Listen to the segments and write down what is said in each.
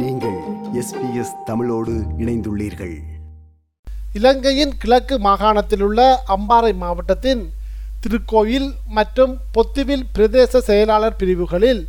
நீங்கள் எஸ்பிஎஸ் தமிழோடு இணைந்துள்ளீர்கள். இலங்கையின் கிழக்கு மாகாணத்திலுள்ள அம்பாறை மாவட்டத்தின் திருக்கோயில் மற்றும் பொத்துவில் பிரதேச செயலாளர் பிரிவுகளில்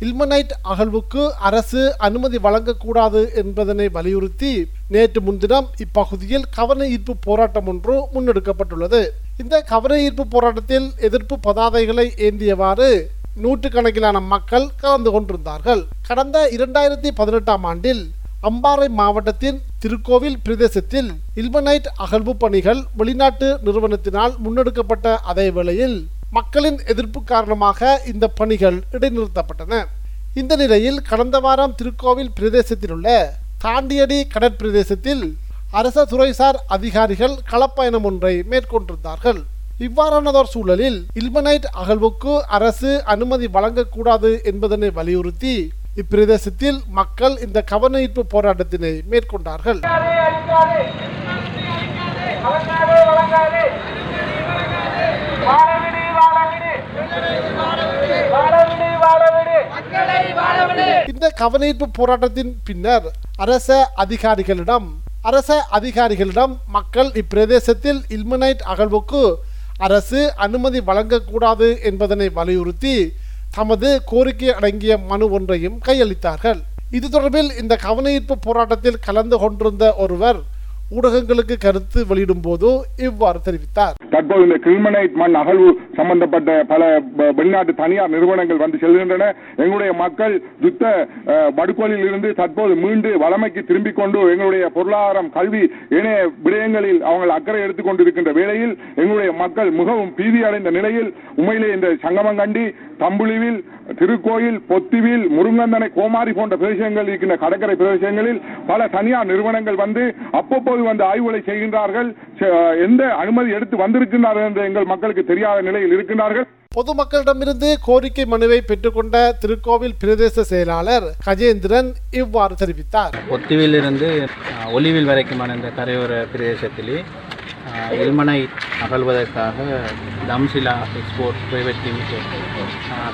இல்மனைட் அகழ்வுக்கு அரசு அனுமதி வழங்கக்கூடாது என்பதனை வலியுறுத்தி நேற்று முன்தினம் இப்பகுதியில் கவன ஈர்ப்பு போராட்டம் ஒன்று முன்னெடுக்கப்பட்டுள்ளது. இந்த கவன ஈர்ப்பு போராட்டத்தில் எதிர்ப்பு பதாதைகளை ஏந்தியவாறு நூற்றுக்கணக்கிலான மக்கள் கலந்து கொண்டிருந்தார்கள். கடந்த இரண்டாயிரத்தி பதினெட்டாம் ஆண்டில் அம்பாறை மாவட்டத்தின் திருக்கோவில் பிரதேசத்தில் இல்மனைட் அகழ்வு பணிகள் வெளிநாட்டு நிறுவனத்தினால் முன்னெடுக்கப்பட்ட அதே வேளையில் மக்களின் எதிர்ப்பு காரணமாக இந்த பணிகள் இடைநிறுத்தப்பட்டன. இந்த நிலையில் கடந்த வாரம் திருக்கோவில் பிரதேசத்தில் உள்ள தாண்டியடி கடற்பிரதேசத்தில் அரச துறைசார் அதிகாரிகள் களப்பயணம் ஒன்றை மேற்கொண்டிருந்தார்கள். இவ்வாறானதோர் சூழலில் இல்மனைட் அகழ்வுக்கு அரசு அனுமதி வழங்கக்கூடாது என்பதனை வலியுறுத்தி இப்பிரதேசத்தில் மக்கள் இந்த கவன ஈர்ப்பு போராட்டத்தினை மேற்கொண்டார்கள். இந்த கவனீர்ப்பு போராட்டத்தின் பின்னர் அரச அதிகாரிகளிடம் அரச அதிகாரிகளிடம் மக்கள் இப்பிரதேசத்தில் இல்மனைட் அகழ்வுக்கு அரசு அனுமதி வழங்கக்கூடாது என்பதனை வலியுறுத்தி தமது கோரிக்கை அடங்கிய மனு ஒன்றையும் கையளித்தார்கள். இது தொடர்பில் இந்த கவனஈர்ப்பு போராட்டத்தில் கலந்து கொண்டிருந்த ஒருவர் ஊடகங்களுக்கு கருத்து வெளியிடும் போதோ இவ்வாறு தெரிவித்தார். தற்போது இந்த கிரிமனைட் மண் அகழ்வு சம்பந்தப்பட்ட பல வெளிநாட்டு தனியார் நிறுவனங்கள் வந்து செல்கின்றன. எங்களுடைய மக்கள் யுத்த அஹ், படுகொலில் இருந்து தற்போது மீண்டு வளமைக்கு திரும்பிக் கொண்டு எங்களுடைய பொருளாதாரம் கல்வி இணைய விடயங்களில் அவங்க அக்கறை எடுத்துக் கொண்டிருக்கின்ற வேளையில் எங்களுடைய மக்கள் மிகவும் பீதி அடைந்த நிலையில் உண்மையிலே இந்த சங்கமம் கண்டி தம்புலிவில் திருக்கோயில் பொத்திவில் முருங்கந்தனை கோமாரி போன்ற பிரதேசங்கள் இருக்கின்ற கடற்கரை பிரதேசங்களில் பல தனியார் நிறுவனங்கள் வந்து அப்பப்போது வந்து ஆய்வுகளை செய்கின்றார்கள். எந்த அனுமதி எடுத்து வந்திருக்கின்றார்கள் என்று எங்கள் மக்களுக்கு தெரியாத நிலையில் இருக்கின்றார்கள். பொதுமக்களிடமிருந்து கோரிக்கை மனுவை பெற்றுக்கொண்ட திருக்கோவில் பிரதேச செயலாளர் கஜேந்திரன் இவ்வாறு தெரிவித்தார். பொத்துவிலிருந்து அஹ், ஒலிவில் வரைக்குமான இந்த கரையோர பிரதேசத்திலே எல்மனை அகழ்வதற்காக தம்சிலா எக்ஸ்போர்ட் பிரைவேட் லிமிடெட்.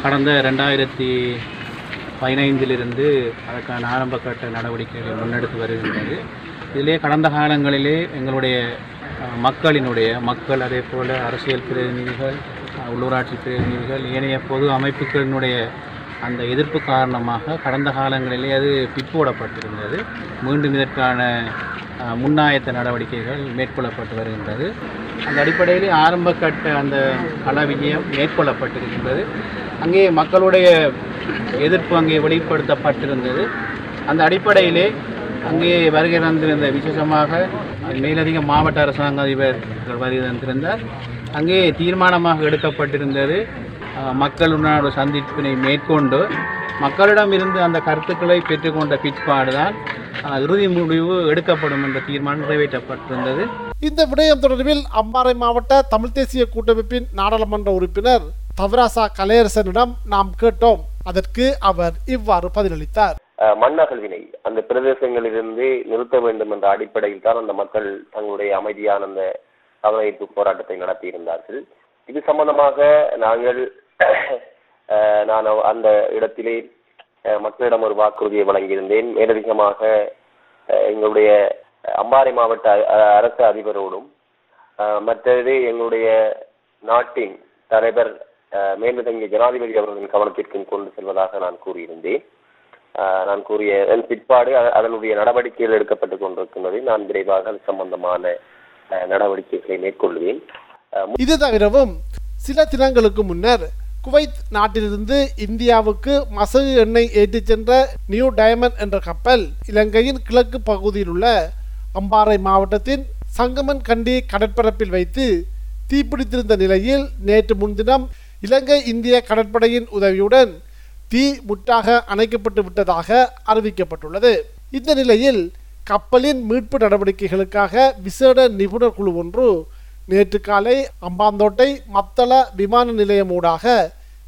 கடந்த ரெண்டாயிரத்தி பதினைந்திலிருந்து அதற்கான ஆரம்ப கட்ட நடவடிக்கைகளை முன்னெடுத்து வருகின்றது. இதிலே கடந்த காலங்களிலே எங்களுடைய மக்களினுடைய மக்கள் அதே போல் அரசியல் பிரதிநிதிகள் உள்ளூராட்சி பிரதிநிதிகள் ஏனைய பொது அமைப்புகளினுடைய அந்த எதிர்ப்பு காரணமாக கடந்த காலங்களிலே அது பிற்போடப்பட்டிருந்தது. மீண்டும் இதற்கான முன்னாயத்த நடவடிக்கைகள் மேற்கொள்ளப்பட்டு வருகின்றது. அந்த அடிப்படையில் ஆரம்ப கட்ட அந்த கள விஜயம் மேற்கொள்ளப்பட்டிருக்கின்றது. அங்கே மக்களுடைய எதிர்ப்பு அங்கே வெளிப்படுத்தப்பட்டிருந்தது. அந்த அடிப்படையிலே அங்கே வருகை தந்திருந்த விசேஷமாக மேலதிக மாவட்ட அரசாங்க அதிபர்கள் வருகை தந்திருந்தார். அங்கே தீர்மானமாக எடுக்கப்பட்டிருந்தது. மக்களுடனான ஒரு சந்திப்பினை மேற்கொண்டு மக்களிடம் இருந்து அந்த கருத்துக்களை பெற்றுக்கொண்ட பிற்பாடுதான் தான் இறுதி முடிவு எடுக்கப்படும் என்ற தீர்மானம் நிறைவேற்றப்பட்டிருந்தது. இந்த விடயம் தொடர்பில் அம்பாறை மாவட்ட தமிழ் தேசிய கூட்டமைப்பின் நாடாளுமன்ற உறுப்பினர் தவராசா கலையரசனிடம் நாம் கேட்டோம். அதற்கு அவர் இவ்வாறு பதிலளித்தார். மண்ணகழ்வினை அந்த பிரதேசங்களிலிருந்து நிறுத்த வேண்டும் என்ற அடிப்படையில் தான் அந்த மக்கள் தங்களுடைய அமைதியான அந்த கவனஈர்ப்பு போராட்டத்தை நடத்தியிருந்தார்கள். இது சம்பந்தமாக நாங்கள் நான் அந்த இடத்திலே மக்களிடம் ஒரு வாக்குறுதியை வழங்கியிருந்தேன். மேலதிகமாக எங்களுடைய அம்பாறை மாவட்ட அரசு அதிபரோடும் மற்றது எங்களுடைய நாட்டின் தலைவர் அஹ், ஜனாதிபதி அவர்களின் கவனத்திற்கும் கொண்டு செல்வதாக நான் கூறியிருந்தேன். நான் கூறிய பிற்பாடு அதனுடைய நடவடிக்கைகள் எடுக்கப்பட்டுக் கொண்டிருக்கின்றது நான் விரைவாக அது சம்பந்தமான நடவடிக்கைகளை மேற்கொள்வேன். இது தவிரவும் சில தினங்களுக்கு முன்னர் குவைத் நாட்டிலிருந்து இந்தியாவுக்கு மசகு எண்ணெய் ஏற்றிச் சென்ற நியூ டயமண்ட் என்ற கப்பல் இலங்கையின் கிழக்கு பகுதியில் உள்ள அம்பாறை மாவட்டத்தின் சங்கமன் கண்டி கடற்பரப்பில் வைத்து தீப்பிடித்திருந்த நிலையில் நேற்று முன்தினம் இலங்கை இந்திய கடற்படையின் உதவியுடன் தீ முற்றாக அணைக்கப்பட்டு விட்டதாக அறிவிக்கப்பட்டுள்ளது. இந்த நிலையில் கப்பலின் மீட்பு நடவடிக்கைகளுக்காக விசேட நிபுணர் குழு ஒன்று நேற்று காலை அம்பாந்தோட்டை மத்தள விமான நிலையமூடாக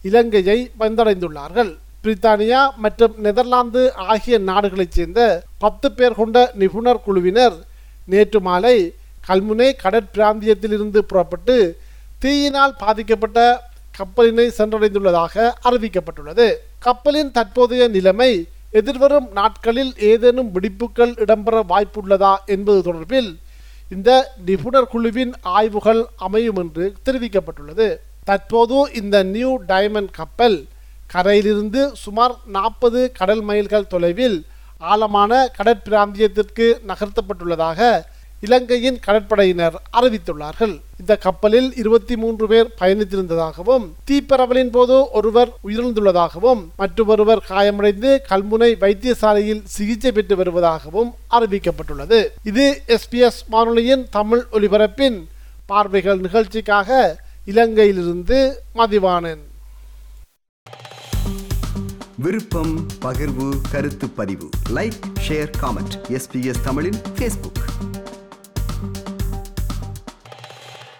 இலங்கையை வந்தடைந்துள்ளார்கள். பிரித்தானியா மற்றும் நெதர்லாந்து ஆகிய நாடுகளைச் சேர்ந்த பத்து பேர் கொண்ட நிபுணர் குழுவினர் நேற்று மாலை கல்முனை கடற்பிராந்தியத்திலிருந்து புறப்பட்டு தீயினால் பாதிக்கப்பட்ட கப்பலினை சென்றடைந்துள்ளதாக அறிவிக்கப்பட்டுள்ளது. கப்பலின் தற்போதைய நிலைமை எதிர்வரும் நாட்களில் ஏதேனும் வெடிப்புகள் இடம்பெற வாய்ப்புள்ளதா என்பது தொடர்பில் இந்த நிபுணர் குழுவின் ஆய்வுகள் அமையும் என்று தெரிவிக்கப்பட்டுள்ளது. தற்போது இந்த நியூ டைமண்ட் கப்பல் கரையிலிருந்து சுமார் நாற்பது கடல் மைல்கள் தொலைவில் ஆழமான கடற்பிராந்தியத்திற்கு நகர்த்தப்பட்டுள்ளதாக இலங்கையின் கடற்படையினர் அறிவித்துள்ளார்கள். இந்த கப்பலில் இருபத்தி மூன்று பேர் பயணித்திருந்ததாகவும் தீப்பரவலின் போது ஒருவர் உயிரிழந்துள்ளதாகவும் மற்றொருவர் காயமடைந்து கல்முனை வைத்தியசாலையில் சிகிச்சை பெற்று வருவதாகவும் அறிவிக்கப்பட்டுள்ளது. இது எஸ்பிஎஸ் வானொலியின் தமிழ் ஒலிபரப்பின் பார்வைகள் நிகழ்ச்சிக்காக இலங்கையிலிருந்து மதிவானன். விருப்பம் பகிர்வு கருத்து பதிவு. லைக் ஷேர் காமெண்ட் எஸ்பிஎஸ் தமிழின் ஃபேஸ்புக்